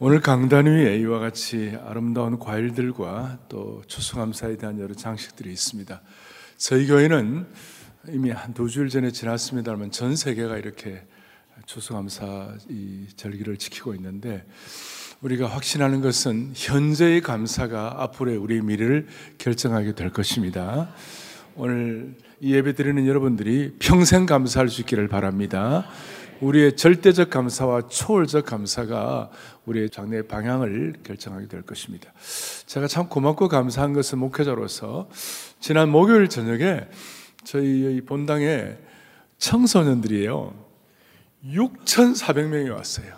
오늘 강단 위에 이와 같이 아름다운 과일들과 또 추수감사에 대한 여러 장식들이 있습니다. 저희 교회는 이미 한 두 주일 전에 지났습니다만 전 세계가 이렇게 추수감사 이 절기를 지키고 있는데 우리가 확신하는 것은 현재의 감사가 앞으로의 우리의 미래를 결정하게 될 것입니다. 오늘 이 예배 드리는 여러분들이 평생 감사할 수 있기를 바랍니다. 우리의 절대적 감사와 초월적 감사가 우리의 장래의 방향을 결정하게 될 것입니다. 제가 참 고맙고 감사한 것은 목회자로서 지난 목요일 저녁에 저희 본당에 청소년들이에요. 6,400명이 왔어요.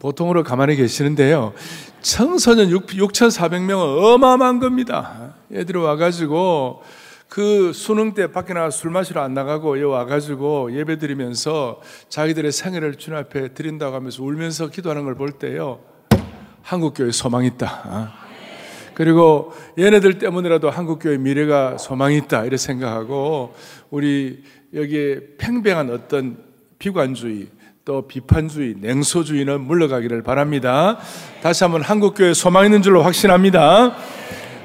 보통으로 가만히 계시는데요. 청소년 6,400명은 어마어마한 겁니다. 애들이 와가지고 그 수능 때 밖에 나가 술 마시러 안 나가고 여기 와가지고 예배 드리면서 자기들의 생애를 주님 앞에 드린다고 하면서 울면서 기도하는 걸 볼 때요. 한국교회 소망 있다. 그리고 얘네들 때문이라도 한국교회 미래가 소망이 있다. 이렇게 생각하고 우리 여기에 팽팽한 어떤 비관주의 또 비판주의, 냉소주의는 물러가기를 바랍니다. 다시 한번 한국교회 소망 있는 줄로 확신합니다.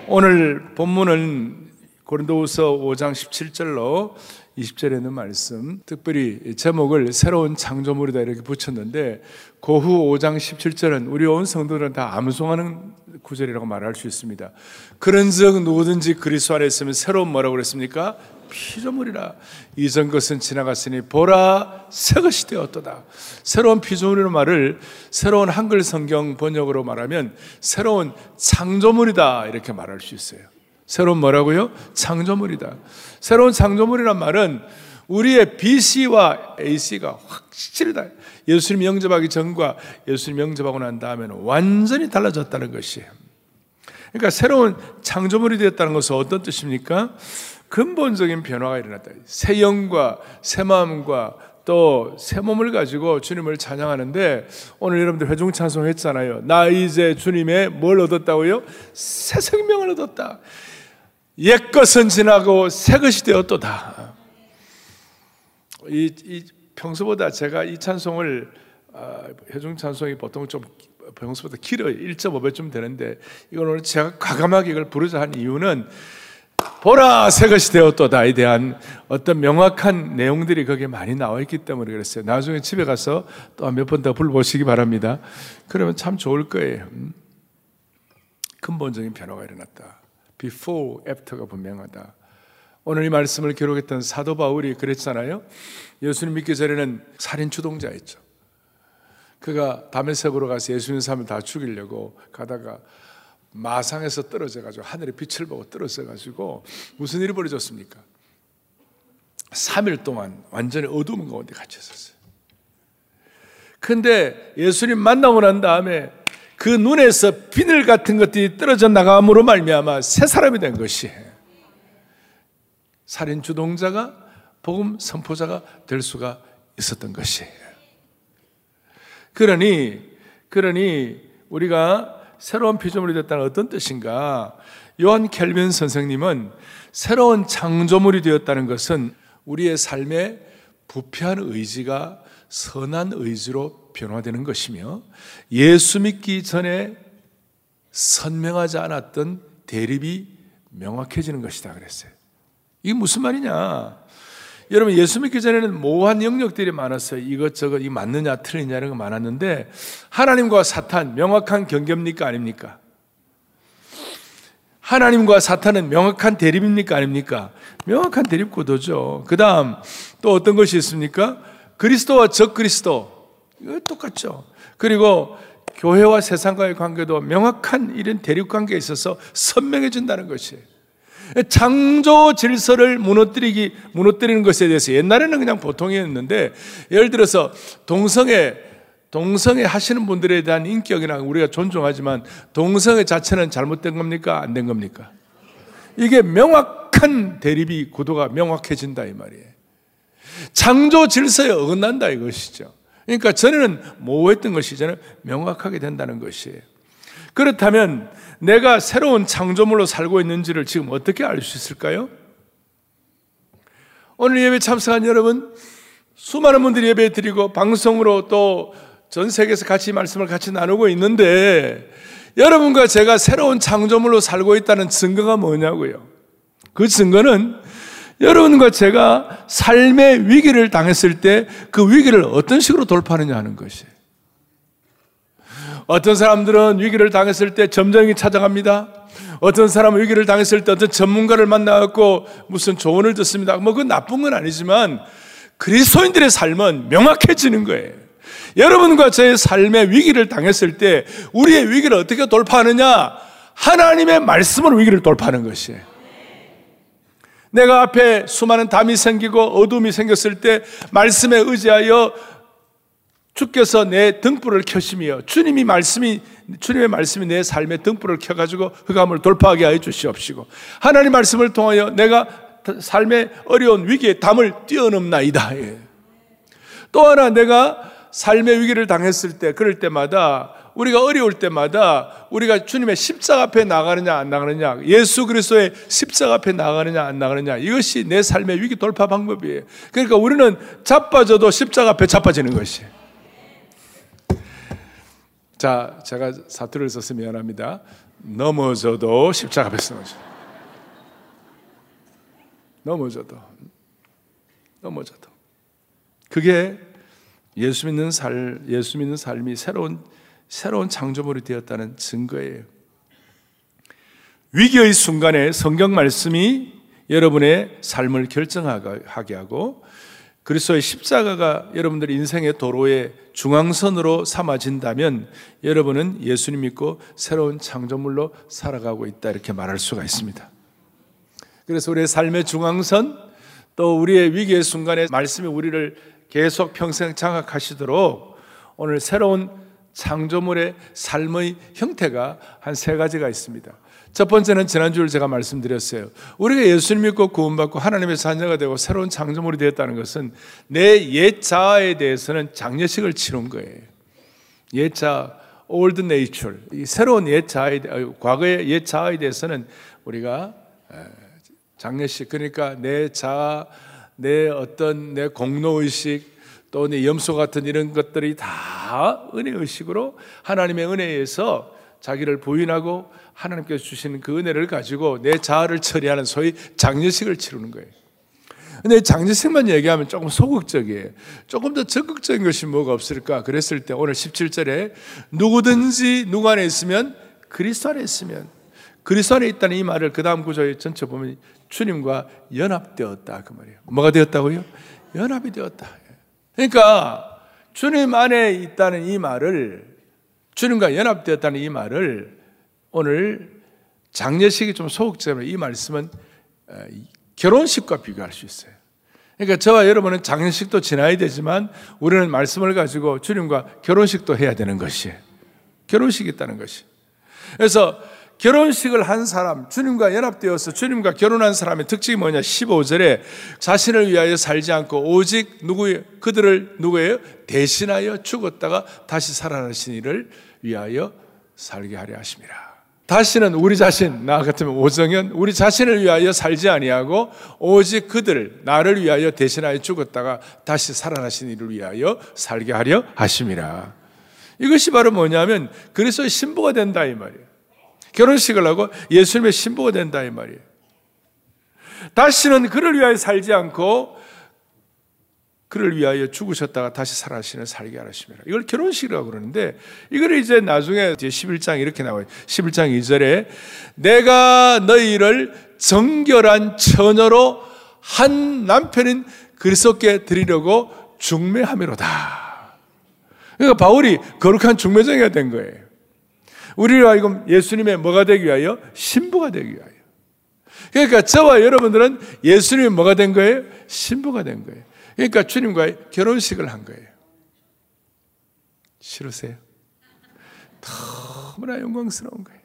오늘 본문은 고린도후서 5장 17절로 20절에 있는 말씀, 특별히 제목을 새로운 창조물이다 이렇게 붙였는데 고후 5장 17절은 우리 온 성도들은 다 암송하는 구절이라고 말할 수 있습니다. 그런 즉 누구든지 그리스도 안에 있으면 새로운 뭐라고 그랬습니까? 피조물이라 이전 것은 지나갔으니 보라 새 것이 되었도다. 새로운 피조물이라는 말을 새로운 한글 성경 번역으로 말하면 새로운 창조물이다 이렇게 말할 수 있어요. 새로운 뭐라고요? 창조물이다. 새로운 창조물이란 말은 우리의 BC와 AC가 확실히 다 예수님 영접하기 전과 예수님 영접하고 난 다음에는 완전히 달라졌다는 것이에요. 그러니까 새로운 창조물이 되었다는 것은 어떤 뜻입니까? 근본적인 변화가 일어났다. 새 영과 새 마음과 또 새 몸을 가지고 주님을 찬양하는데 오늘 여러분들 회중 찬송했잖아요. 나 이제 주님의 뭘 얻었다고요? 새 생명을 얻었다. 옛 것은 지나고 새 것이 되었도다. 이, 이 평소보다 제가 이 찬송을 아, 회중 찬송이 보통 좀 평소보다 길어요. 1.5배쯤 되는데 이건 오늘 제가 과감하게 이걸 부르자 한 이유는 보라 새 것이 되었도다에 대한 어떤 명확한 내용들이 거기에 많이 나와 있기 때문에 그랬어요. 나중에 집에 가서 또 몇 번 더 불러보시기 바랍니다. 그러면 참 좋을 거예요. 음? 근본적인 변화가 일어났다. before, after가 분명하다. 오늘 이 말씀을 기록했던 사도 바울이 그랬잖아요. 예수님 믿기 전에는 살인 주동자였죠. 그가 다메섹으로 가서 예수님 사람을 다 죽이려고 가다가 마상에서 떨어져 가지고 하늘의 빛을 보고 떨어져 가지고 무슨 일이 벌어졌습니까? 3일 동안 완전히 어두운 가운데 갇혀 있었어요. 근데 예수님 만나고 난 다음에 그 눈에서 비늘 같은 것들이 떨어져 나감으로 말미암아 새 사람이 된 것이 살인 주동자가 복음 선포자가 될 수가 있었던 것이에요. 그러니 그러니 우리가 새로운 피조물이 됐다는 어떤 뜻인가? 요한 켈빈 선생님은 새로운 창조물이 되었다는 것은 우리의 삶에 부패한 의지가 선한 의지로 변화되는 것이며 예수 믿기 전에 선명하지 않았던 대립이 명확해지는 것이다 그랬어요. 이게 무슨 말이냐? 여러분 예수 믿기 전에는 모호한 영역들이 많았어요. 이것저것 이 맞느냐 틀리냐 이런 거 많았는데 하나님과 사탄 명확한 경계입니까 아닙니까? 하나님과 사탄은 명확한 대립입니까 아닙니까? 명확한 대립 구도죠. 그다음 또 어떤 것이 있습니까? 그리스도와 적 그리스도 이거 똑같죠. 그리고 교회와 세상과의 관계도 명확한 이런 대립 관계에 있어서 선명해진다는 것이에요. 창조 질서를 무너뜨리기, 무너뜨리는 것에 대해서 옛날에는 그냥 보통이었는데, 예를 들어서 동성애, 동성애 하시는 분들에 대한 인격이나 우리가 존중하지만, 동성애 자체는 잘못된 겁니까? 안 된 겁니까? 이게 명확한 대립이, 구도가 명확해진다, 이 말이에요. 창조 질서에 어긋난다, 이것이죠. 그러니까 전에는 모호했던 것이 이제는 명확하게 된다는 것이에요. 그렇다면 내가 새로운 창조물로 살고 있는지를 지금 어떻게 알 수 있을까요? 오늘 예배 참석한 여러분, 수많은 분들이 예배 드리고 방송으로 또 전 세계에서 같이 말씀을 같이 나누고 있는데 여러분과 제가 새로운 창조물로 살고 있다는 증거가 뭐냐고요. 그 증거는 여러분과 제가 삶의 위기를 당했을 때 그 위기를 어떤 식으로 돌파하느냐 하는 것이에요. 어떤 사람들은 위기를 당했을 때 점쟁이 찾아갑니다. 어떤 사람은 위기를 당했을 때 어떤 전문가를 만나갖고 무슨 조언을 듣습니다. 뭐 그건 나쁜 건 아니지만 그리스도인들의 삶은 명확해지는 거예요. 여러분과 저의 삶의 위기를 당했을 때 우리의 위기를 어떻게 돌파하느냐? 하나님의 말씀으로 위기를 돌파하는 것이에요. 내가 앞에 수많은 담이 생기고 어둠이 생겼을 때 말씀에 의지하여 주께서 내 등불을 켜시며 주님이 말씀이 주님의 말씀이 내 삶의 등불을 켜가지고 흑암을 돌파하게 하여 주시옵시고 하나님 말씀을 통하여 내가 삶의 어려운 위기에 담을 뛰어넘나이다. 예. 또 하나 내가 삶의 위기를 당했을 때 그럴 때마다 우리가 어려울 때마다 우리가 주님의 십자가 앞에 나가느냐 안 나가느냐 예수 그리스도의 십자가 앞에 나가느냐 안 나가느냐 이것이 내 삶의 위기 돌파 방법이에요. 그러니까 우리는 자빠져도 십자가 앞에 자빠지는 것이. 자, 제가 사투를 써서 미안합니다. 넘어져도 십자가 앞에 쓰는 넘어져도 넘어져도 그게 예수 믿는 살 예수 믿는 삶이 새로운 새로운 창조물이 되었다는 증거예요. 위기의 순간에 성경 말씀이 여러분의 삶을 결정하게 하고 그리스도의 십자가가 여러분들 인생의 도로의 중앙선으로 삼아진다면 여러분은 예수님 믿고 새로운 창조물로 살아가고 있다 이렇게 말할 수가 있습니다. 그래서 우리의 삶의 중앙선 또 우리의 위기의 순간에 말씀이 우리를 계속 평생 장악하시도록 오늘 새로운 창조물의 삶의 형태가 한 세 가지가 있습니다. 첫 번째는 지난주에 제가 말씀드렸어요. 우리가 예수님 믿고 구원받고 하나님의 자녀가 되고 새로운 창조물이 되었다는 것은 내 옛 자아에 대해서는 장례식을 치른 거예요. 옛 자아, old nature, 이 새로운 옛 자아에, 과거의 옛 자아에 대해서는 우리가 장례식, 그러니까 내 자아, 내 어떤 내 공로의식, 또 내 염소 같은 이런 것들이 다 은혜의식으로 하나님의 은혜에서 자기를 부인하고 하나님께서 주시는 그 은혜를 가지고 내 자아를 처리하는 소위 장례식을 치르는 거예요. 근데 장례식만 얘기하면 조금 소극적이에요. 조금 더 적극적인 것이 뭐가 없을까? 그랬을 때 오늘 17절에 누구든지 누구 안에 있으면 그리스도 안에 있으면 그리스도 안에 있다는 이 말을 그 다음 구조에 전체 보면 주님과 연합되었다 그 말이에요. 뭐가 되었다고요? 연합이 되었다. 그러니까 주님 안에 있다는 이 말을 주님과 연합되었다는 이 말을 오늘 장례식이 좀 소극적이면 이 말씀은 어, 결혼식과 비교할 수 있어요. 그러니까 저와 여러분은 장례식도 지나야 되지만 우리는 말씀을 가지고 주님과 결혼식도 해야 되는 것이에요. 결혼식이 있다는 것이. 그래서 결혼식을 한 사람, 주님과 연합되어서 주님과 결혼한 사람의 특징이 뭐냐? 15절에 자신을 위하여 살지 않고 오직 누구 그들을 누구예요? 대신하여 죽었다가 다시 살아나신 이를 위하여 살게 하려 하심이라. 다시는 우리 자신, 나 같으면 오정현, 우리 자신을 위하여 살지 아니하고 오직 그들, 나를 위하여 대신하여 죽었다가 다시 살아나신 이를 위하여 살게 하려 하심이라. 이것이 바로 뭐냐면 그리스도의 신부가 된다 이 말이에요. 결혼식을 하고 예수님의 신부가 된다 이 말이에요. 다시는 그를 위하여 살지 않고 그를 위하여 죽으셨다가 다시 살아시는 살게 하십니다. 이걸 결혼식이라고 그러는데 이걸 이제 나중에 11장 이렇게 나와요. 11장 2절에 내가 너희를 정결한 처녀로 한 남편인 그리스도께 드리려고 중매함이로다. 그러니까 바울이 거룩한 중매정이가 된 거예요. 우리로 하여금 예수님의 뭐가 되기 위하여? 신부가 되기 위하여. 그러니까 저와 여러분들은 예수님이 뭐가 된 거예요? 신부가 된 거예요. 그러니까 주님과의 결혼식을 한 거예요. 싫으세요? 너무나 영광스러운 거예요.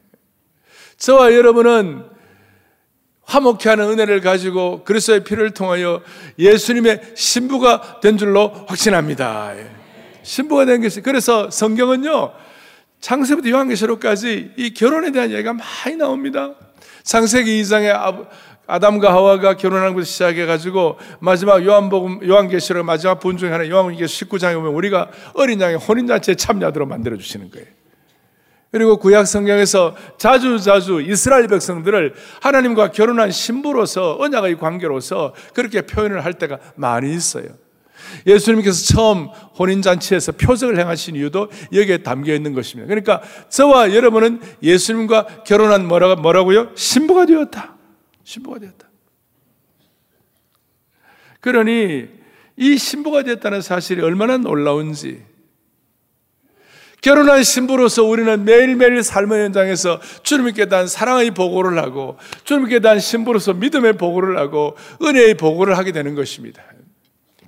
저와 여러분은 화목케 하는 은혜를 가지고 그리스도의 피를 통하여 예수님의 신부가 된 줄로 확신합니다. 신부가 된 것이 그래서 성경은요 창세부터 요한계시록까지 이 결혼에 대한 얘기가 많이 나옵니다. 창세기 2장에 아담과 하와가 결혼하는 것부터 시작해가지고 마지막 요한복음, 요한계시록 마지막 본 중에 하나 요한계시 19장에 보면 우리가 어린 양의 혼인잔치에 참여하도록 만들어주시는 거예요. 그리고 구약 성경에서 자주 자주 이스라엘 백성들을 하나님과 결혼한 신부로서 언약의 관계로서 그렇게 표현을 할 때가 많이 있어요. 예수님께서 처음 혼인잔치에서 표적을 행하신 이유도 여기에 담겨 있는 것입니다. 그러니까 저와 여러분은 예수님과 결혼한 뭐라, 뭐라고요? 신부가 되었다. 신부가 되었다. 그러니 이 신부가 되었다는 사실이 얼마나 놀라운지 결혼한 신부로서 우리는 매일매일 삶의 현장에서 주님께 대한 사랑의 보고를 하고 주님께 대한 신부로서 믿음의 보고를 하고 은혜의 보고를 하게 되는 것입니다.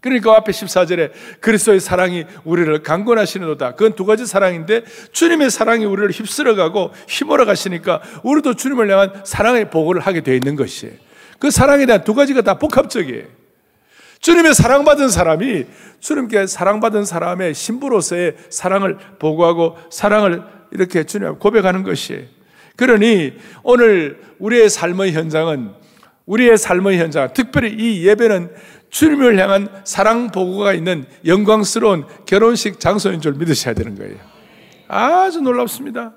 그러니까 앞에 14절에 그리스도의 사랑이 우리를 강권하시는도다. 그건 두 가지 사랑인데 주님의 사랑이 우리를 휩쓸어가고 힘몰아 가시니까 우리도 주님을 향한 사랑의 보고를 하게 되어 있는 것이에요. 그 사랑에 대한 두 가지가 다 복합적이에요. 주님의 사랑받은 사람이 주님께 사랑받은 사람의 신부로서의 사랑을 보고하고 사랑을 이렇게 주님 고백하는 것이에요. 그러니 오늘 우리의 삶의 현장은 우리의 삶의 현장, 특별히 이 예배는 주님을 향한 사랑 보고가 있는 영광스러운 결혼식 장소인 줄 믿으셔야 되는 거예요. 아주 놀랍습니다.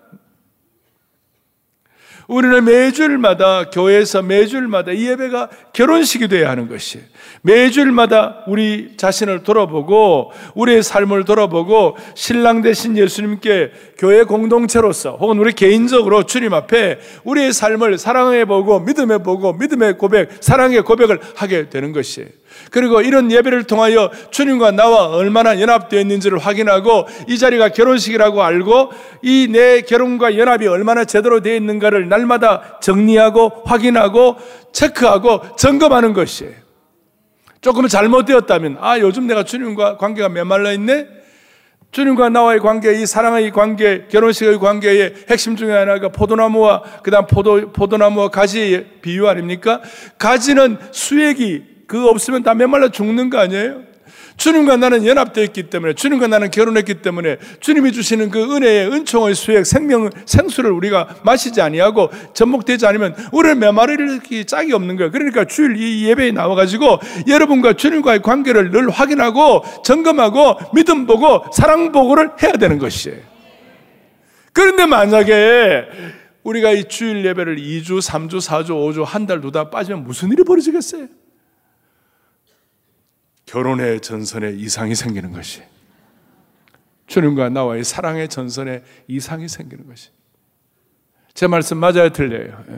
우리는 매주일마다 교회에서 매주일마다 이 예배가 결혼식이 되어야 하는 것이에요. 매주일마다 우리 자신을 돌아보고 우리의 삶을 돌아보고 신랑 대신 예수님께 교회 공동체로서 혹은 우리 개인적으로 주님 앞에 우리의 삶을 사랑해 보고 믿음해 보고 믿음의 고백, 사랑의 고백을 하게 되는 것이에요. 그리고 이런 예배를 통하여 주님과 나와 얼마나 연합되어 있는지를 확인하고 이 자리가 결혼식이라고 알고 이 내 결혼과 연합이 얼마나 제대로 되어 있는가를 날마다 정리하고 확인하고 체크하고 점검하는 것이에요. 조금 잘못되었다면, 아, 요즘 내가 주님과 관계가 메말라 있네? 주님과 나와의 관계, 이 사랑의 관계, 결혼식의 관계의 핵심 중에 하나가 포도나무와, 그 다음 포도, 포도나무와 가지의 비유 아닙니까? 가지는 수액이 그거 없으면 다 메말라 죽는 거 아니에요? 주님과 나는 연합되어 있기 때문에 주님과 나는 결혼했기 때문에 주님이 주시는 그 은혜의 은총의 수액 생명 생수를 우리가 마시지 아니하고 접목되지 않으면 우리는 메마를 짝이 없는 거예요. 그러니까 주일 이 예배에 나와 가지고 여러분과 주님과의 관계를 늘 확인하고 점검하고 믿음 보고 사랑 보고를 해야 되는 것이에요. 그런데 만약에 우리가 이 주일 예배를 2주, 3주, 4주, 5주, 한 달, 두 달 빠지면 무슨 일이 벌어지겠어요? 결혼의 전선에 이상이 생기는 것이 주님과 나와의 사랑의 전선에 이상이 생기는 것이 제 말씀 맞아요 틀려요 예.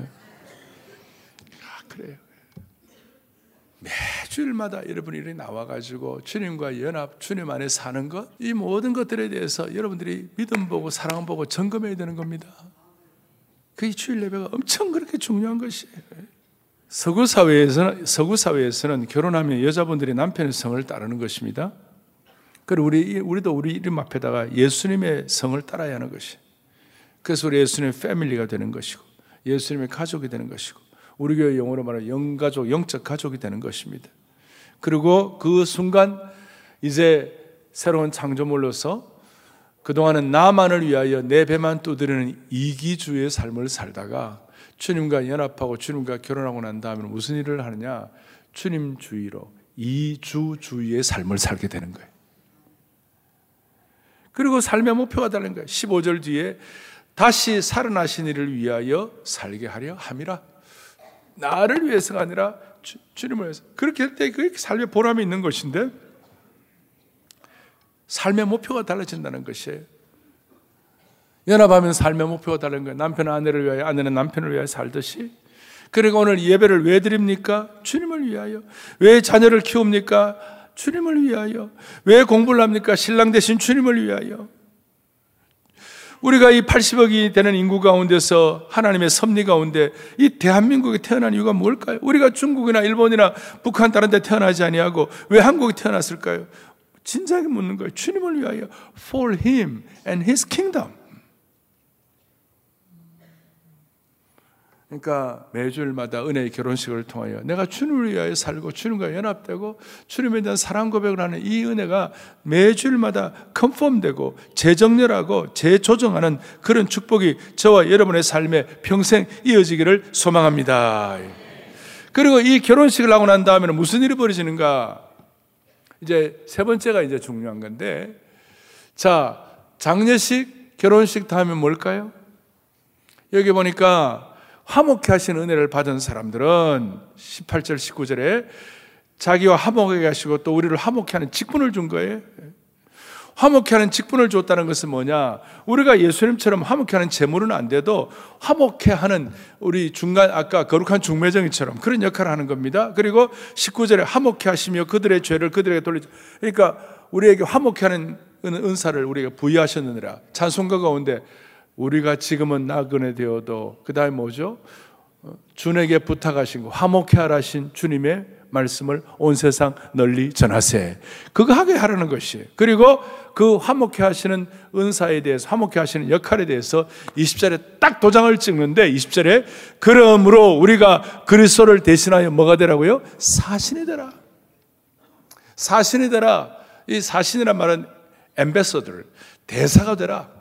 아, 그래요 매주일마다 여러분이 나와가지고 주님과 연합, 주님 안에 사는 것, 이 모든 것들에 대해서 여러분들이 믿음 보고 사랑 보고 점검해야 되는 겁니다. 그게 주일 예배가 엄청 그렇게 중요한 것이에요. 서구 사회에서는 서구 사회에서는 결혼하면 여자분들이 남편의 성을 따르는 것입니다. 그리고 우리 우리도 우리 이름 앞에다가 예수님의 성을 따라야 하는 것이. 그래서 우리 예수님의 패밀리가 되는 것이고 예수님의 가족이 되는 것이고 우리 교회 용어로 말하면 영가족, 영적 가족이 되는 것입니다. 그리고 그 순간 이제 새로운 창조물로서 그동안은 나만을 위하여 내 배만 두드리는 이기주의 삶을 살다가 주님과 연합하고 주님과 결혼하고 난 다음에 무슨 일을 하느냐? 주님 주의로 이주주의의 삶을 살게 되는 거예요. 그리고 삶의 목표가 다른 거예요. 15절 뒤에 다시 살아나신 이를 위하여 살게 하려 함이라. 나를 위해서가 아니라 주, 님을 위해서. 그렇게 할 때 그게 삶의 보람이 있는 것인데 삶의 목표가 달라진다는 것이에요. 연합하면 삶의 목표가 다른 거예요. 남편은 아내를 위하여, 아내는 남편을 위하여 살듯이. 그리고 오늘 예배를 왜 드립니까? 주님을 위하여. 왜 자녀를 키웁니까? 주님을 위하여. 왜 공부를 합니까? 신랑 대신 주님을 위하여. 우리가 이 80억이 되는 인구 가운데서 하나님의 섭리 가운데 이 대한민국에 태어난 이유가 뭘까요? 우리가 중국이나 일본이나 북한 다른 데 태어나지 아니하고 왜 한국에 태어났을까요? 진작에 묻는 거예요. 주님을 위하여. For him and his kingdom. 그러니까 매주일마다 은혜의 결혼식을 통하여 내가 주님을 위하여 살고 주님과 연합되고 주님에 대한 사랑 고백을 하는 이 은혜가 매주일마다 컨펌되고 재정렬하고 재조정하는 그런 축복이 저와 여러분의 삶에 평생 이어지기를 소망합니다. 그리고 이 결혼식을 하고 난 다음에는 무슨 일이 벌어지는가? 이제 세 번째가 이제 중요한 건데, 자, 장례식, 결혼식 다음에 뭘까요? 여기 보니까 화목해 하신 은혜를 받은 사람들은 18절, 19절에 자기와 화목하게 하시고 또 우리를 화목해 하는 직분을 준 거예요. 화목해 하는 직분을 줬다는 것은 뭐냐? 우리가 예수님처럼 화목해 하는 재물은 안 돼도 화목해 하는 우리 중간, 아까 거룩한 중매정이처럼 그런 역할을 하는 겁니다. 그리고 19절에 화목해 하시며 그들의 죄를 그들에게 돌리죠. 그러니까 우리에게 화목해 하는 은사를 우리가 부여하셨느니라. 찬송가 가운데 우리가 지금은 나그네 되어도 그 다음에 뭐죠? 주에게 부탁하신 거 화목해 하라신 주님의 말씀을 온 세상 널리 전하세. 그거 하게 하라는 것이. 그리고 그 화목해 하시는 은사에 대해서, 화목해 하시는 역할에 대해서 20절에 딱 도장을 찍는데 20절에 그러므로 우리가 그리스도를 대신하여 뭐가 되라고요? 사신이 되라. 사신이 되라. 이 사신이란 말은 엠베서들, 대사가 되라.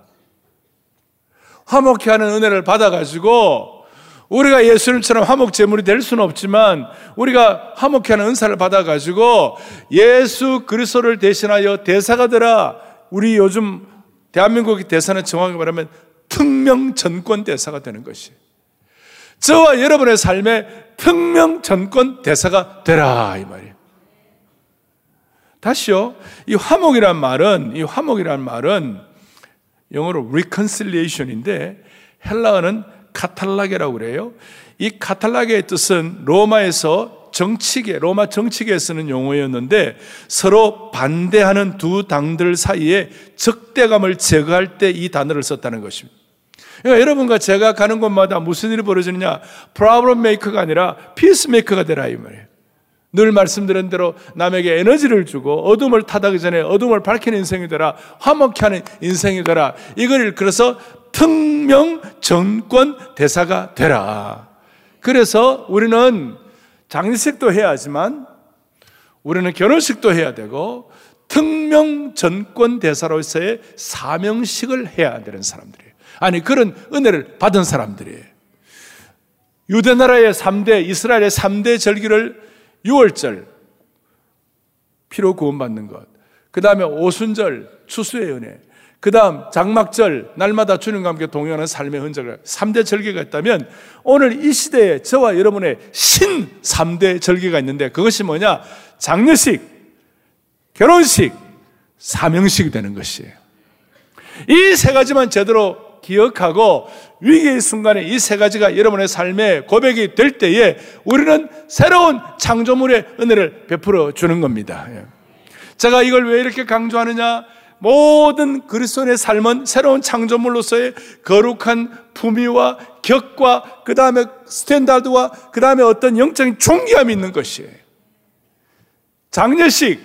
화목해 하는 은혜를 받아가지고 우리가 예수님처럼 화목 제물이 될 수는 없지만 우리가 화목하는 은사를 받아 가지고 예수 그리스도를 대신하여 대사가 되라. 우리 요즘 대한민국의 대사는 정확히 말하면 특명 전권 대사가 되는 것이. 저와 여러분의 삶에 특명 전권 대사가 되라 이 말이에요. 다시요. 이 화목이란 말은 이 화목이란 말은 영어로 reconciliation인데 헬라어는 카탈라게라고 그래요. 이 카탈라게의 뜻은 로마에서 정치계, 로마 정치계에 쓰는 용어였는데 서로 반대하는 두 당들 사이에 적대감을 제거할 때 이 단어를 썼다는 것입니다. 그러니까 여러분과 제가 가는 곳마다 무슨 일이 벌어지느냐? problem maker가 아니라 peacemaker가 되라 이 말이에요. 늘 말씀드린 대로 남에게 에너지를 주고 어둠을 탓하기 전에 어둠을 밝히는 인생이 되라 화목케 하는 인생이 되라 이걸 그래서 특명 전권 대사가 되라. 그래서 우리는 장례식도 해야 하지만 우리는 결혼식도 해야 되고 특명 전권 대사로서의 사명식을 해야 되는 사람들이에요. 아니 그런 은혜를 받은 사람들이에요. 유대 나라의 3대 이스라엘의 3대 절기를 6월절 피로 구원받는 것. 그 다음에 오순절 추수의 은혜. 그 다음 장막절 날마다 주님과 함께 동행하는 삶의 흔적을 3대 절기가 있다면 오늘 이 시대에 저와 여러분의 신 3대 절기가 있는데 그것이 뭐냐? 장례식, 결혼식, 사명식이 되는 것이에요. 이 세 가지만 제대로 기억하고 위기의 순간에 이 세 가지가 여러분의 삶의 고백이 될 때에 우리는 새로운 창조물의 은혜를 베풀어 주는 겁니다. 예. 제가 이걸 왜 이렇게 강조하느냐? 모든 그리스도의 삶은 새로운 창조물로서의 거룩한 품위와 격과 그 다음에 standard와 그 다음에 어떤 영적인 존귀함이 있는 것이에요. 장례식,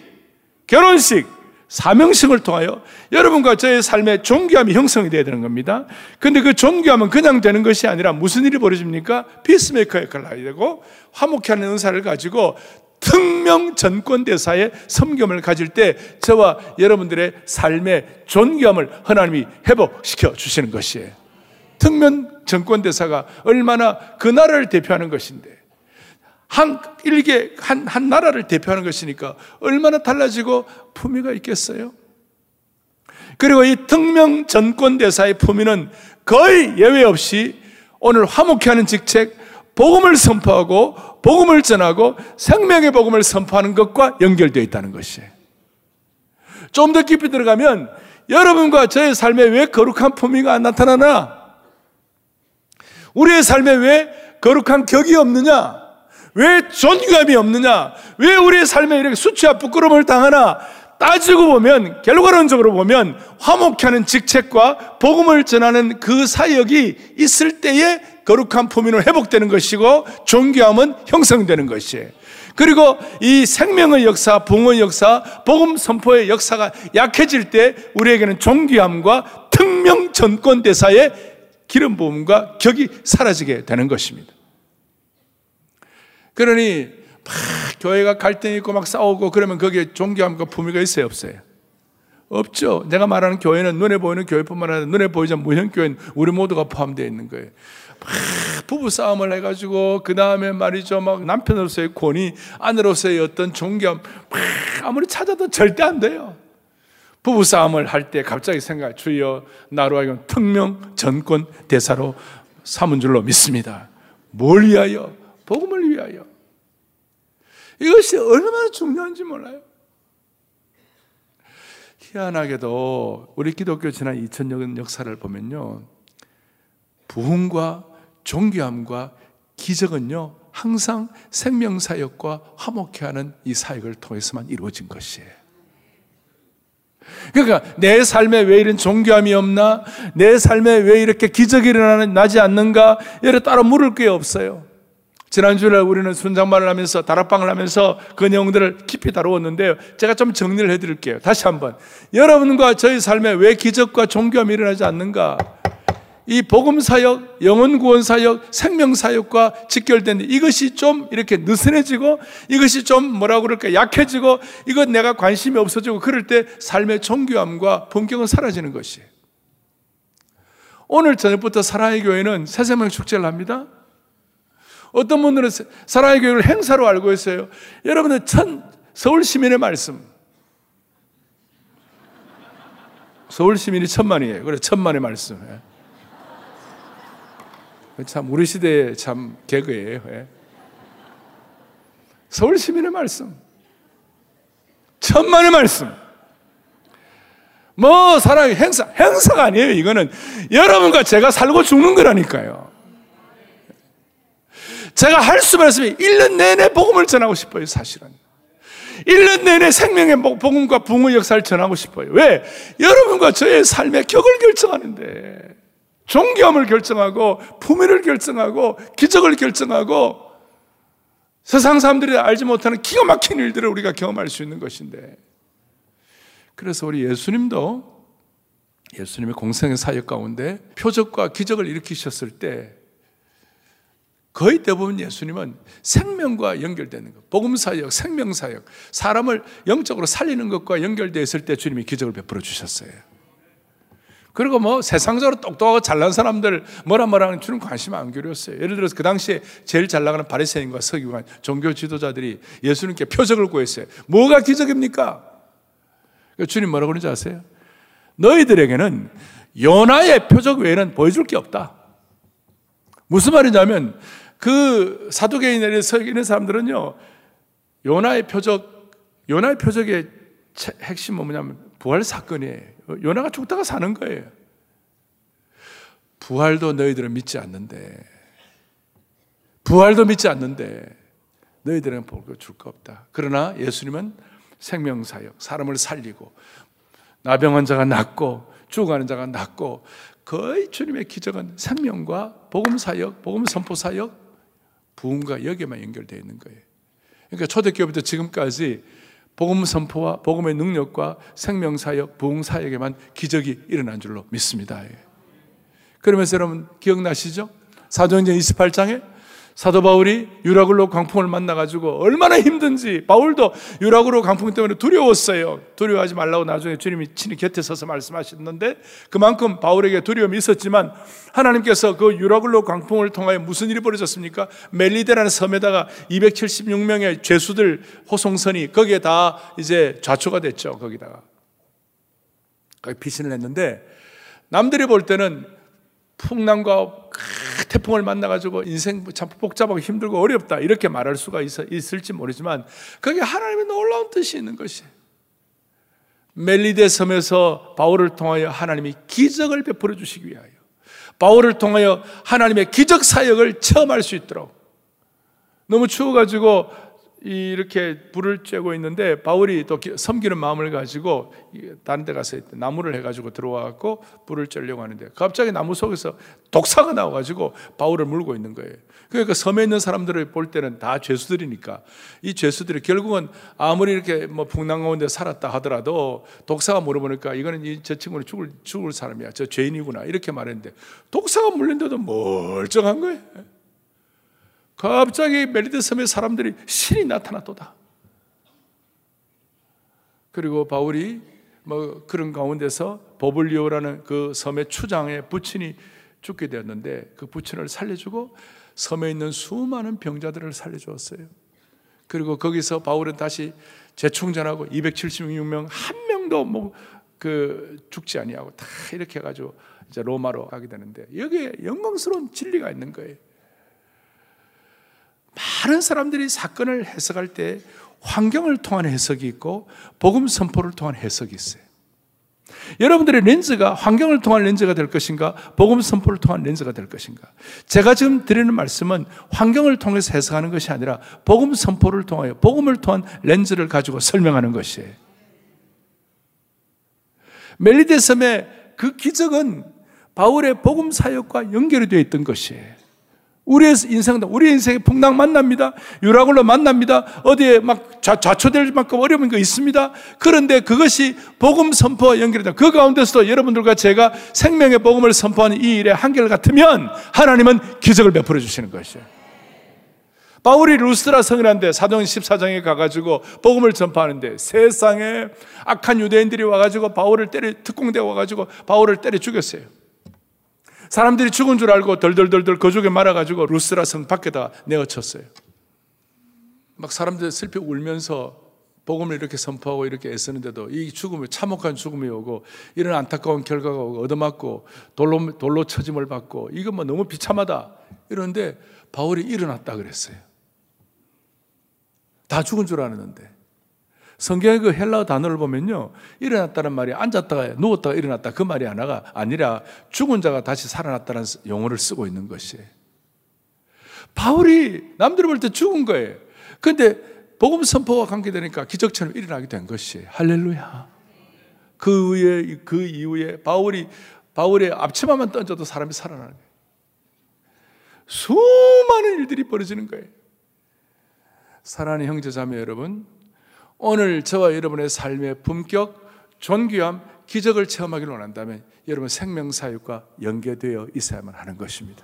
결혼식, 사명식을 통하여 여러분과 저의 삶의 존귀함이 형성이 되어야 되는 겁니다. 근데 그 존귀함은 그냥 되는 것이 아니라 무슨 일이 벌어집니까? peacemaker 역할을 해야 되고 화목케 하는 은사를 가지고 특명 전권대사의 섬김을 가질 때 저와 여러분들의 삶의 존귀함을 하나님이 회복시켜 주시는 것이에요. 특명 전권대사가 얼마나 그 나라를 대표하는 것인데 한 일개 한, 한 나라를 대표하는 것이니까 얼마나 달라지고 품위가 있겠어요? 그리고 이 특명 전권 대사의 품위는 거의 예외 없이 오늘 화목해 하는 직책, 복음을 선포하고 복음을 전하고 생명의 복음을 선포하는 것과 연결되어 있다는 것이에요. 좀 더 깊이 들어가면 여러분과 저의 삶에 왜 거룩한 품위가 안 나타나나? 우리의 삶에 왜 거룩한 격이 없느냐? 왜 존귀감이 없느냐? 왜 우리의 삶에 이렇게 수치와 부끄러움을 당하나? 따지고 보면 결과론적으로 보면 화목케 하는 직책과 복음을 전하는 그 사역이 있을 때에 거룩한 품위는 회복되는 것이고 존귀함은 형성되는 것이에요. 그리고 이 생명의 역사, 봉의 역사, 복음 선포의 역사가 약해질 때 우리에게는 존귀함과 특명 전권 대사의 기름 부음과 격이 사라지게 되는 것입니다. 그러니 막 교회가 갈등이 있고 막 싸우고 그러면 거기에 존귀함과 품위가 있어요, 없어요? 없죠. 내가 말하는 교회는 눈에 보이는 교회뿐만 아니라 눈에 보이지 않는 무형 교회는 우리 모두가 포함되어 있는 거예요. 부부 싸움을 해가지고 그 다음에 말이죠 막 남편으로서의 권위, 아내로서의 어떤 존경 아무리 찾아도 절대 안 돼요. 부부 싸움을 할 때 갑자기 생각 주여 나로 하여금 특명 전권 대사로 삼은 줄로 믿습니다. 뭘 위하여? 복음을 위하여. 이것이 얼마나 중요한지 몰라요. 희한하게도 우리 기독교 지난 2000년 역사를 보면요. 부흥과 존귀함과 기적은요, 항상 생명사역과 화목해 하는 이 사역을 통해서만 이루어진 것이에요. 그러니까 내 삶에 왜 이런 존귀함이 없나? 내 삶에 왜 이렇게 기적이 일어나지 않는가? 이래 따로 물을 게 없어요. 지난주에 우리는 순장말을 하면서 다락방을 하면서 그 내용들을 깊이 다루었는데요. 제가 좀 정리를 해드릴게요. 다시 한번. 여러분과 저희 삶에 왜 기적과 존귀함이 일어나지 않는가? 이 복음 사역, 영혼 구원 사역, 생명 사역과 직결된 이것이 좀 이렇게 느슨해지고 이것이 좀 뭐라고 그럴까 약해지고 이것 내가 관심이 없어지고 그럴 때 삶의 정교함과 본격은 사라지는 것이에요. 오늘 저녁부터 사랑의 교회는 새생명 축제를 합니다. 어떤 분들은 사랑의 교회를 행사로 알고 있어요. 여러분은 천 서울 시민의 말씀. 서울 시민이 천만이에요. 그래 천만의 말씀. 참 우리 시대의 참 개그예요. 예. 서울 시민의 말씀. 천만의 말씀. 뭐 사랑의 행사, 행사가 아니에요. 이거는 여러분과 제가 살고 죽는 거라니까요. 제가 할 수만 있으면 1년 내내 복음을 전하고 싶어요, 사실은. 1년 내내 생명의 복음과 붕의 역사를 전하고 싶어요. 왜? 여러분과 저의 삶의 격을 결정하는데. 존귀함을 결정하고 품위를 결정하고 기적을 결정하고 세상 사람들이 알지 못하는 기가 막힌 일들을 우리가 경험할 수 있는 것인데 그래서 우리 예수님도 예수님의 공생의 사역 가운데 표적과 기적을 일으키셨을 때 거의 대부분 예수님은 생명과 연결되는 것, 복음 사역, 생명 사역, 사람을 영적으로 살리는 것과 연결되어 있을 때 주님이 기적을 베풀어 주셨어요. 그리고 뭐 세상적으로 똑똑하고 잘난 사람들 뭐라 뭐라 하는 주는 관심 안 기울였어요. 예를 들어서 그 당시에 제일 잘 나가는 바리새인과 서기관, 종교 지도자들이 예수님께 표적을 구했어요. 뭐가 기적입니까? 그러니까 주님 뭐라고 그러는지 아세요? 너희들에게는 요나의 표적 외에는 보여줄 게 없다. 무슨 말이냐면 그 사두개인에 서기는 사람들은요 요나의 표적, 요나의 표적의 핵심은 뭐냐면 부활 사건이에요. 요나가 죽다가 사는 거예요. 부활도 너희들은 믿지 않는데, 부활도 믿지 않는데, 너희들은 볼 줄거 없다. 그러나 예수님은 생명사역, 사람을 살리고, 나병한 자가 낫고, 죽어가는 자가 낫고, 거의 주님의 기적은 생명과 복음사역, 복음 선포사역, 부흥과 여기에만 연결되어 있는 거예요. 그러니까 초대교회부터 지금까지 복음 선포와 복음의 능력과 생명 사역, 부흥 사역에만 기적이 일어난 줄로 믿습니다. 예. 그러면서 여러분 기억나시죠? 사도행전 28장에 사도 바울이 유라굴로 광풍을 만나가지고 얼마나 힘든지 바울도 유라굴로 광풍 때문에 두려웠어요. 두려워하지 말라고 나중에 주님이 친히 곁에 서서 말씀하셨는데 그만큼 바울에게 두려움이 있었지만 하나님께서 그 유라굴로 광풍을 통하여 무슨 일이 벌어졌습니까? 멜리데라는 섬에다가 276명의 죄수들 호송선이 거기에 다 이제 좌초가 됐죠. 거기다가. 거기 피신을 했는데 남들이 볼 때는 풍랑과 태풍을 만나가지고 인생 참 복잡하고 힘들고 어렵다 이렇게 말할 수가 있, 을지 모르지만 그게 하나님의 놀라운 뜻이 있는 것이에요. 멜리데 섬에서 바울을 통하여 하나님이 기적을 베풀어 주시기 위하여 바울을 통하여 하나님의 기적 사역을 체험할 수 있도록 너무 추워가지고 이렇게 불을 쬐고 있는데 바울이 또 섬기는 마음을 가지고 다른 데 가서 나무를 해가지고 들어와갖고 불을 쬐려고 하는데 갑자기 나무 속에서 독사가 나와가지고 바울을 물고 있는 거예요. 그러니까 섬에 있는 사람들을 볼 때는 다 죄수들이니까 이 죄수들이 결국은 아무리 이렇게 뭐 풍랑 가운데 살았다 하더라도 독사가 물어보니까 이거는 이 저 친구는 죽을 죽을 사람이야. 저 죄인이구나 이렇게 말했는데 독사가 물린데도 멀쩡한 거예요. 갑자기 멜리드 섬의 사람들이 신이 나타났도다. 그리고 바울이 뭐 그런 가운데서 버블리오라는 그 섬의 추장의 부친이 죽게 되었는데 그 부친을 살려주고 섬에 있는 수많은 병자들을 살려주었어요. 그리고 거기서 바울은 다시 재충전하고 276명 한 명도 뭐 그 죽지 아니하고 다 이렇게 해가지고 이제 로마로 가게 되는데 여기에 영광스러운 진리가 있는 거예요. 많은 사람들이 사건을 해석할 때 환경을 통한 해석이 있고 복음 선포를 통한 해석이 있어요. 여러분들의 렌즈가 환경을 통한 렌즈가 될 것인가, 복음 선포를 통한 렌즈가 될 것인가. 제가 지금 드리는 말씀은 환경을 통해서 해석하는 것이 아니라 복음 선포를 통하여 복음을 통한 렌즈를 가지고 설명하는 것이에요. 멜리데 섬의 그 기적은 바울의 복음 사역과 연결이 되어 있던 것이에요. 우리의 인생도 우리 인생에 풍랑 만납니다. 유라굴로 만납니다. 어디에 막 좌, 좌초될 만큼 어려운 거 있습니다. 그런데 그것이 복음 선포와 연결이다. 그 가운데서도 여러분들과 제가 생명의 복음을 선포하는 이 일에 한결 같으면 하나님은 기적을 베풀어 주시는 것이에요. 바울이 루스라 성이라는데 사도행 14장에 가가지고 복음을 전파하는데 세상에 악한 유대인들이 와가지고 바울을 때려 특공대 와가지고 바울을 때려 죽였어요. 사람들이 죽은 줄 알고 덜덜덜덜 거죽에 말아가지고 루스라 성 밖에다 내어쳤어요. 막 사람들 슬피 울면서 복음을 이렇게 선포하고 이렇게 애쓰는데도 이 죽음이 참혹한 죽음이 오고 이런 안타까운 결과가 오고 얻어맞고 돌로 돌로 처짐을 받고 이건 뭐 너무 비참하다 이런데 바울이 일어났다 그랬어요. 다 죽은 줄 알았는데 성경의 그 헬라어 단어를 보면요. 일어났다는 말이 앉았다가 누웠다가 일어났다 그 말이 하나가 아니라 죽은 자가 다시 살아났다는 용어를 쓰고 있는 것이에요. 바울이 남들이 볼 때 죽은 거예요. 근데 복음 선포와 관계되니까 기적처럼 일어나게 된 것이에요. 할렐루야. 그 후에 그 이후에 바울이 바울의 앞치마만 던져도 사람이 살아나는 거예요. 수많은 일들이 벌어지는 거예요. 사랑하는 형제 자매 여러분, 오늘 저와 여러분의 삶의 품격, 존귀함, 기적을 체험하기를 원한다면 여러분 생명사육과 연계되어 있어야만 하는 것입니다.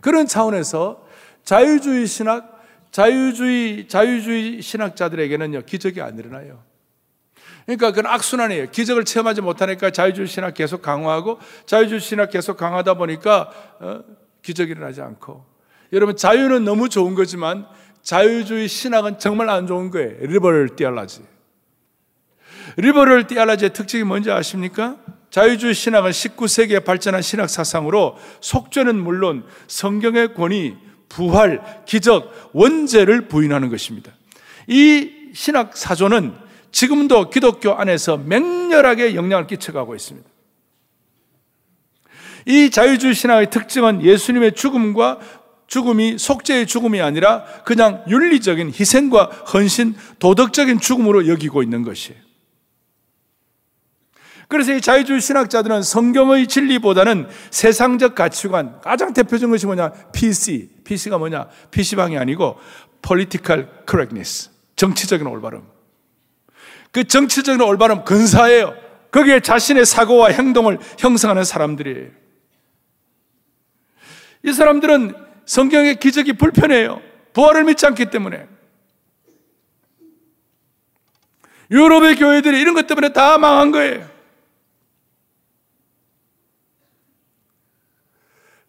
그런 차원에서 자유주의 신학, 자유주의, 자유주의 신학자들에게는요, 기적이 안 일어나요. 그러니까 그건 악순환이에요. 기적을 체험하지 못하니까 자유주의 신학 계속 강화하고 자유주의 신학 계속 강하다 보니까 어, 기적이 일어나지 않고 여러분 자유는 너무 좋은 거지만 자유주의 신학은 정말 안 좋은 거예요. liberal theology. Liberal theology의 특징이 뭔지 아십니까? 자유주의 신학은 19세기에 발전한 신학 사상으로 속죄는 물론 성경의 권위, 부활, 기적, 원죄를 부인하는 것입니다. 이 신학 사조는 지금도 기독교 안에서 맹렬하게 영향을 끼쳐가고 있습니다. 이 자유주의 신학의 특징은 예수님의 죽음과 죽음이 속죄의 죽음이 아니라 그냥 윤리적인 희생과 헌신, 도덕적인 죽음으로 여기고 있는 것이에요. 그래서 이 자유주의 신학자들은 성경의 진리보다는 세상적 가치관, 가장 대표적인 것이 뭐냐? PC. PC가 뭐냐? PC방이 아니고 political correctness. 정치적인 올바름. 그 정치적인 올바름 근사해요. 거기에 자신의 사고와 행동을 형성하는 사람들이에요. 이 사람들은 성경의 기적이 불편해요. 부활을 믿지 않기 때문에. 유럽의 교회들이 이런 것 때문에 다 망한 거예요.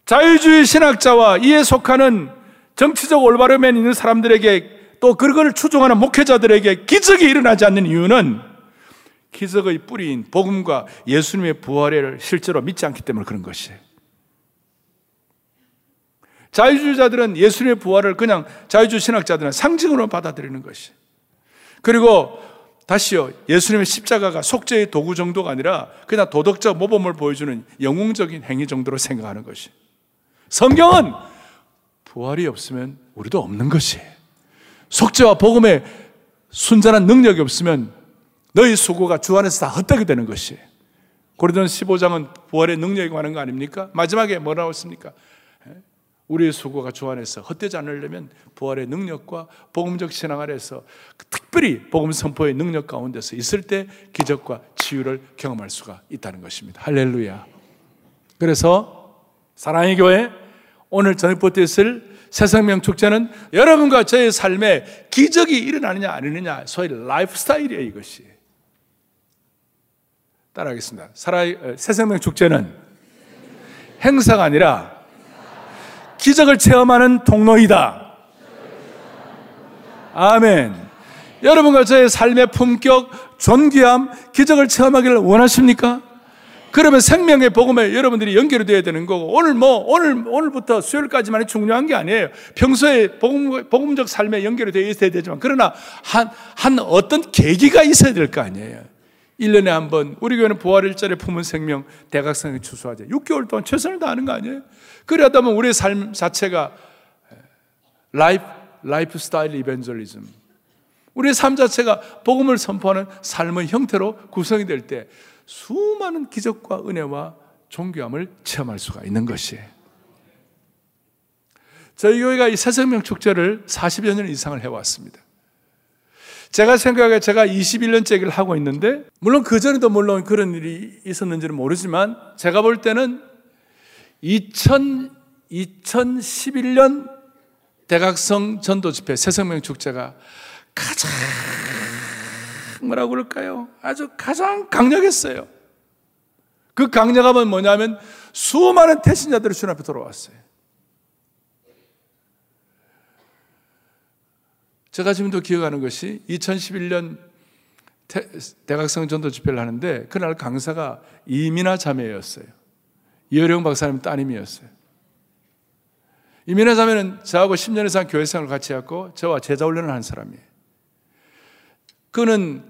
자유주의 신학자와 이에 속하는 정치적 올바름에 있는 사람들에게 또 그걸 추종하는 목회자들에게 기적이 일어나지 않는 이유는 기적의 뿌리인 복음과 예수님의 부활을 실제로 믿지 않기 때문에 그런 것이에요. 자유주의자들은 예수님의 부활을 그냥 자유주의 신학자들은 상징으로 받아들이는 것이. 그리고 다시요, 예수님의 십자가가 속죄의 도구 정도가 아니라 그냥 도덕적 모범을 보여주는 영웅적인 행위 정도로 생각하는 것이. 성경은 부활이 없으면 우리도 없는 것이. 속죄와 복음의 순전한 능력이 없으면 너희 수고가 주 안에서 다 헛되게 되는 것이. 고린도 15장은 부활의 능력이 관한 거 아닙니까? 마지막에 뭐라고 했습니까? 우리의 수고가 주 안에서 헛되지 않으려면 부활의 능력과 복음적 신앙 아래서 특별히 복음 선포의 능력 가운데서 있을 때 기적과 치유를 경험할 수가 있다는 것입니다. 할렐루야. 그래서 사랑의 교회 오늘 저녁부터 있을 새생명 축제는 여러분과 저의 삶에 기적이 일어나느냐 아니느냐 소위 라이프 스타일이에요 이것이. 따라하겠습니다. 살아 새생명 축제는 행사가 아니라 기적을 체험하는 통로이다. 아멘. 여러분과 저의 삶의 품격, 존귀함, 기적을 체험하기를 원하십니까? 그러면 생명의 복음에 여러분들이 연결이 되어야 되는 거고 오늘 뭐 오늘 오늘부터 수요일까지만이 중요한 게 아니에요. 평소에 복음, 복음적 삶에 연결이 되어 있어야 되지만 그러나 한 한 어떤 계기가 있어야 될 거 아니에요. 1년에 한 번 우리 교회는 부활일절에 품은 생명 대각성에 추수하자. 6개월 동안 최선을 다하는 거 아니에요? 그러다 보면 우리의 삶 자체가 life lifestyle evangelism. 우리의 삶 자체가 복음을 선포하는 삶의 형태로 구성이 될 때 수많은 기적과 은혜와 존귀함을 체험할 수가 있는 것이에요. 저희 교회가 이 새생명 축제를 40여 년 이상을 해왔습니다. 제가 생각에 제가 21년째를 하고 있는데, 물론 그전에도 물론 그런 일이 있었는지는 모르지만, 제가 볼 때는 2000, 2011년 대각성 전도 집회 새생명 축제가 가장 뭐라고 그럴까요? 아주 가장 강력했어요. 그 강력함은 뭐냐면 수많은 태신자들이 주님 앞에 돌아왔어요. 제가 지금도 기억하는 것이 2011년 대각성 전도 집회를 하는데 그날 강사가 이민아 자매였어요. 이어령 박사님 따님이었어요. 이민아 자매는 저하고 10년 이상 교회 생활을 같이 했고 저와 제자 훈련을 한 사람이에요. 그는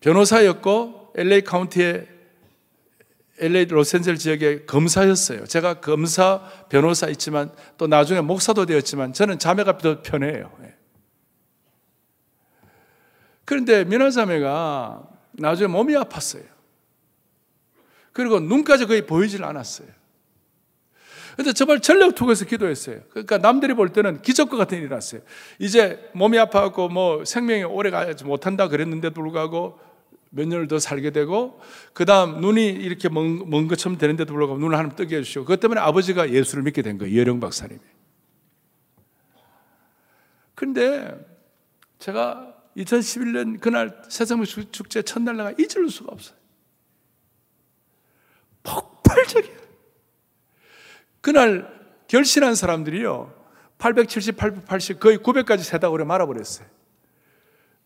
변호사였고 LA 카운티의 LA 로스앤젤 지역의 검사였어요. 제가 검사, 변호사 있지만 또 나중에 목사도 되었지만 저는 자매가 더 편해요. 예. 그런데 민아 자매가 나중에 몸이 아팠어요. 그리고 눈까지 거의 보이질 않았어요. 근데 정말 전력 투구해서 기도했어요. 그러니까 남들이 볼 때는 기적과 같은 일이 났어요. 이제 몸이 아파갖고 뭐 생명이 오래 가지 못한다 그랬는데도 불구하고 몇 년을 더 살게 되고 그 다음 눈이 이렇게 먼, 먼 것처럼 되는데도 불구하고 눈을 하나님 뜨게 해주시고 그것 때문에 아버지가 예수를 믿게 된 거예요. 이영 박사님이. 그런데 제가 2011년 그날 세상의 축제 첫날 내가 잊을 수가 없어요. 폭발적이야. 그날 결신한 사람들이요. 870, 880, 거의 900까지 세다고 그래 말아버렸어요.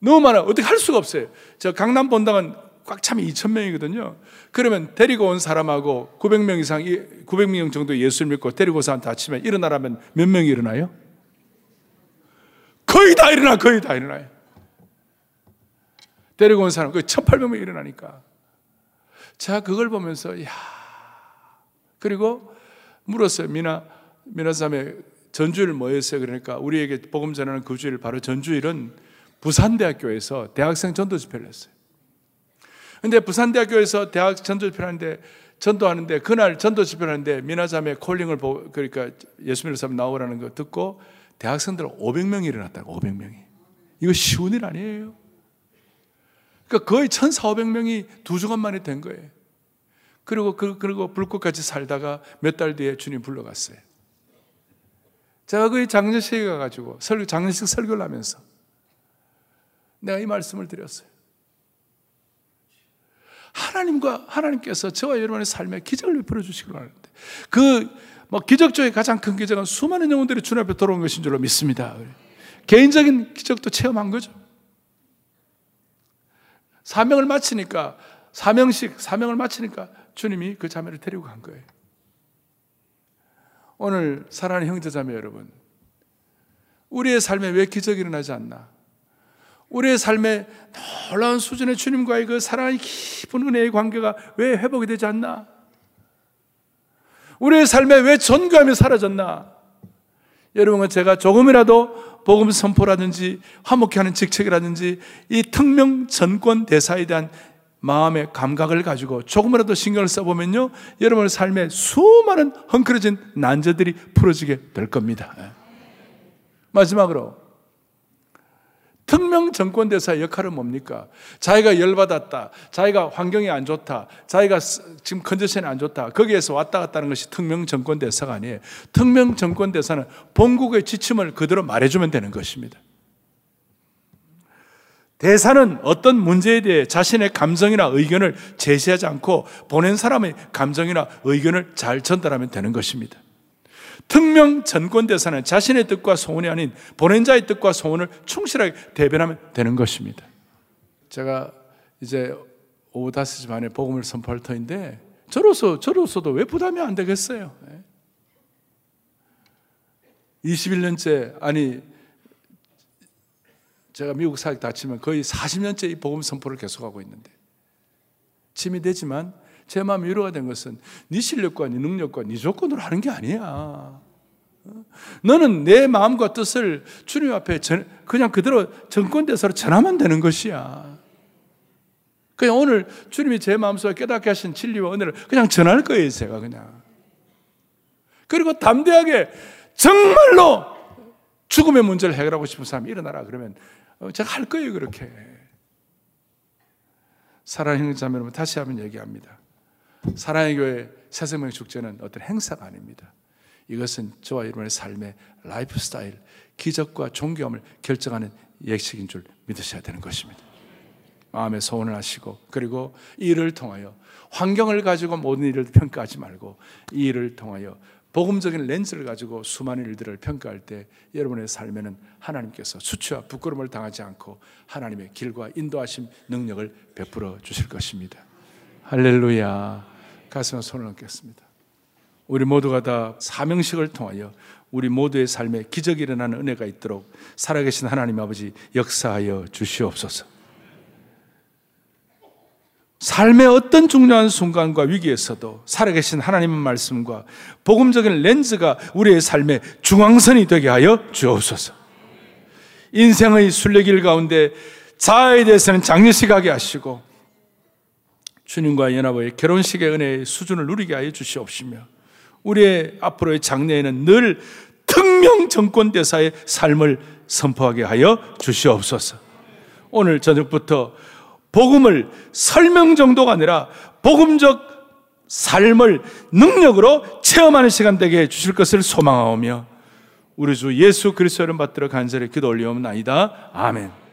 너무 많아. 어떻게 할 수가 없어요. 저 강남 본당은 꽉 차면 2천 명이거든요. 그러면 데리고 온 사람하고 900명 이상, 900명 정도 예수를 믿고 데리고 온 사람 다 치면 일어나라면 몇 명이 일어나요? 거의 다 일어나, 거의 다 일어나요. 데리고 온 사람, 거의 1,800명 일어나니까. 자, 그걸 보면서, 야 그리고 물었어요. 미나, 미나삼에 전주일 뭐였어요? 그러니까 우리에게 복음 전하는 그 주일 바로 전주일은 부산대학교에서 대학생 전도 집회를 했어요. 근데 부산대학교에서 대학 전도 집회를 하는데 전도하는데 그날 전도 집회를 하는데 미나자매 콜링을 보고 그러니까 예수 믿는 사람 나오라는 거 듣고 대학생들 500명이 일어났다고 500명이. 이거 쉬운 일 아니에요. 그러니까 거의 1,400명이 두 주간 만에 된 거예요. 그리고 그 그리고 불꽃같이 살다가 몇 달 뒤에 주님 불러갔어요. 제가 그 장례식에 가가지고 설 장례식 설교를 하면서 내가 이 말씀을 드렸어요. 하나님과 하나님께서 저와 여러분의 삶에 기적을 베풀어 주시기를 하는데 그 뭐 기적 중에 가장 큰 기적은 수많은 영혼들이 주님 앞에 돌아온 것인 줄로 믿습니다. 개인적인 기적도 체험한 거죠. 사명을 마치니까 사명식 사명을 마치니까 주님이 그 자매를 데리고 간 거예요. 오늘 사랑하는 형제 자매 여러분, 우리의 삶에 왜 기적이 일어나지 않나? 우리의 삶에 놀라운 수준의 주님과의 그 사랑의 깊은 은혜의 관계가 왜 회복이 되지 않나? 우리의 삶에 왜 전감이 사라졌나? 여러분은 제가 조금이라도 복음 선포라든지 화목케 하는 직책이라든지 이 특명 전권 대사에 대한 마음의 감각을 가지고 조금이라도 신경을 써보면요, 여러분의 삶에 수많은 헝클어진 난제들이 풀어지게 될 겁니다. 마지막으로 특명 정권 대사의 역할은 뭡니까? 자기가 열받았다. 자기가 환경이 안 좋다. 자기가 지금 컨디션이 안 좋다. 거기에서 왔다 갔다 하는 것이 특명 정권 대사가 아니에요. 특명 정권 대사는 본국의 지침을 그대로 말해주면 되는 것입니다. 대사는 어떤 문제에 대해 자신의 감정이나 의견을 제시하지 않고 보낸 사람의 감정이나 의견을 잘 전달하면 되는 것입니다. 특명 전권 대사는 자신의 뜻과 소원이 아닌 보낸 자의 뜻과 소원을 충실하게 대변하면 되는 것입니다. 제가 이제 오후 5시 반에 복음을 선포할 터인데 저로서 저로서도 왜 부담이 안 되겠어요? 21년째 아니 제가 미국 사역 다치면 거의 40년째 이 복음 선포를 계속하고 있는데 짐이 되지만 제 마음이 위로가 된 것은 네 실력과 네 능력과 네 조건으로 하는 게 아니야. 너는 내 마음과 뜻을 주님 앞에 전, 그냥 그대로 정권대사로 전하면 되는 것이야. 그냥 오늘 주님이 제 마음속에 깨닫게 하신 진리와 은혜를 그냥 전할 거예요, 제가 그냥. 그리고 담대하게 정말로 죽음의 문제를 해결하고 싶은 사람이 일어나라 그러면 어, 제가 할 거예요, 그렇게. 사랑하는 형제자매 여러분, 다시 한번 얘기합니다. 사랑의교회 새 생명 축제는 어떤 행사가 아닙니다. 이것은 저와 여러분의 삶의 라이프 스타일, 기적과 존귀함을 결정하는 예식인 줄 믿으셔야 되는 것입니다. 마음의 소원을 하시고 그리고 이 일을 통하여 환경을 가지고 모든 일을 평가하지 말고 이 일을 통하여 복음적인 렌즈를 가지고 수많은 일들을 평가할 때 여러분의 삶에는 하나님께서 수치와 부끄러움을 당하지 않고 하나님의 길과 인도하심 능력을 베풀어 주실 것입니다. 할렐루야. 가슴에 손을 얹겠습니다. 우리 모두가 다 사명식을 통하여 우리 모두의 삶에 기적이 일어나는 은혜가 있도록 살아계신 하나님 아버지 역사하여 주시옵소서. 삶의 어떤 중요한 순간과 위기에서도 살아계신 하나님의 말씀과 복음적인 렌즈가 우리의 삶의 중앙선이 되게 하여 주옵소서. 인생의 순례길 가운데 자아에 대해서는 장려식하게 하시고 주님과 연합의 결혼식의 은혜의 수준을 누리게 하여 주시옵시며 우리의 앞으로의 장래에는 늘 특명 정권 대사의 삶을 선포하게 하여 주시옵소서. 오늘 저녁부터 복음을 설명 정도가 아니라 복음적 삶을 능력으로 체험하는 시간 되게 해 주실 것을 소망하오며 우리 주 예수 그리스도를 받들어 간절히 기도 올리옵나이다. 아멘.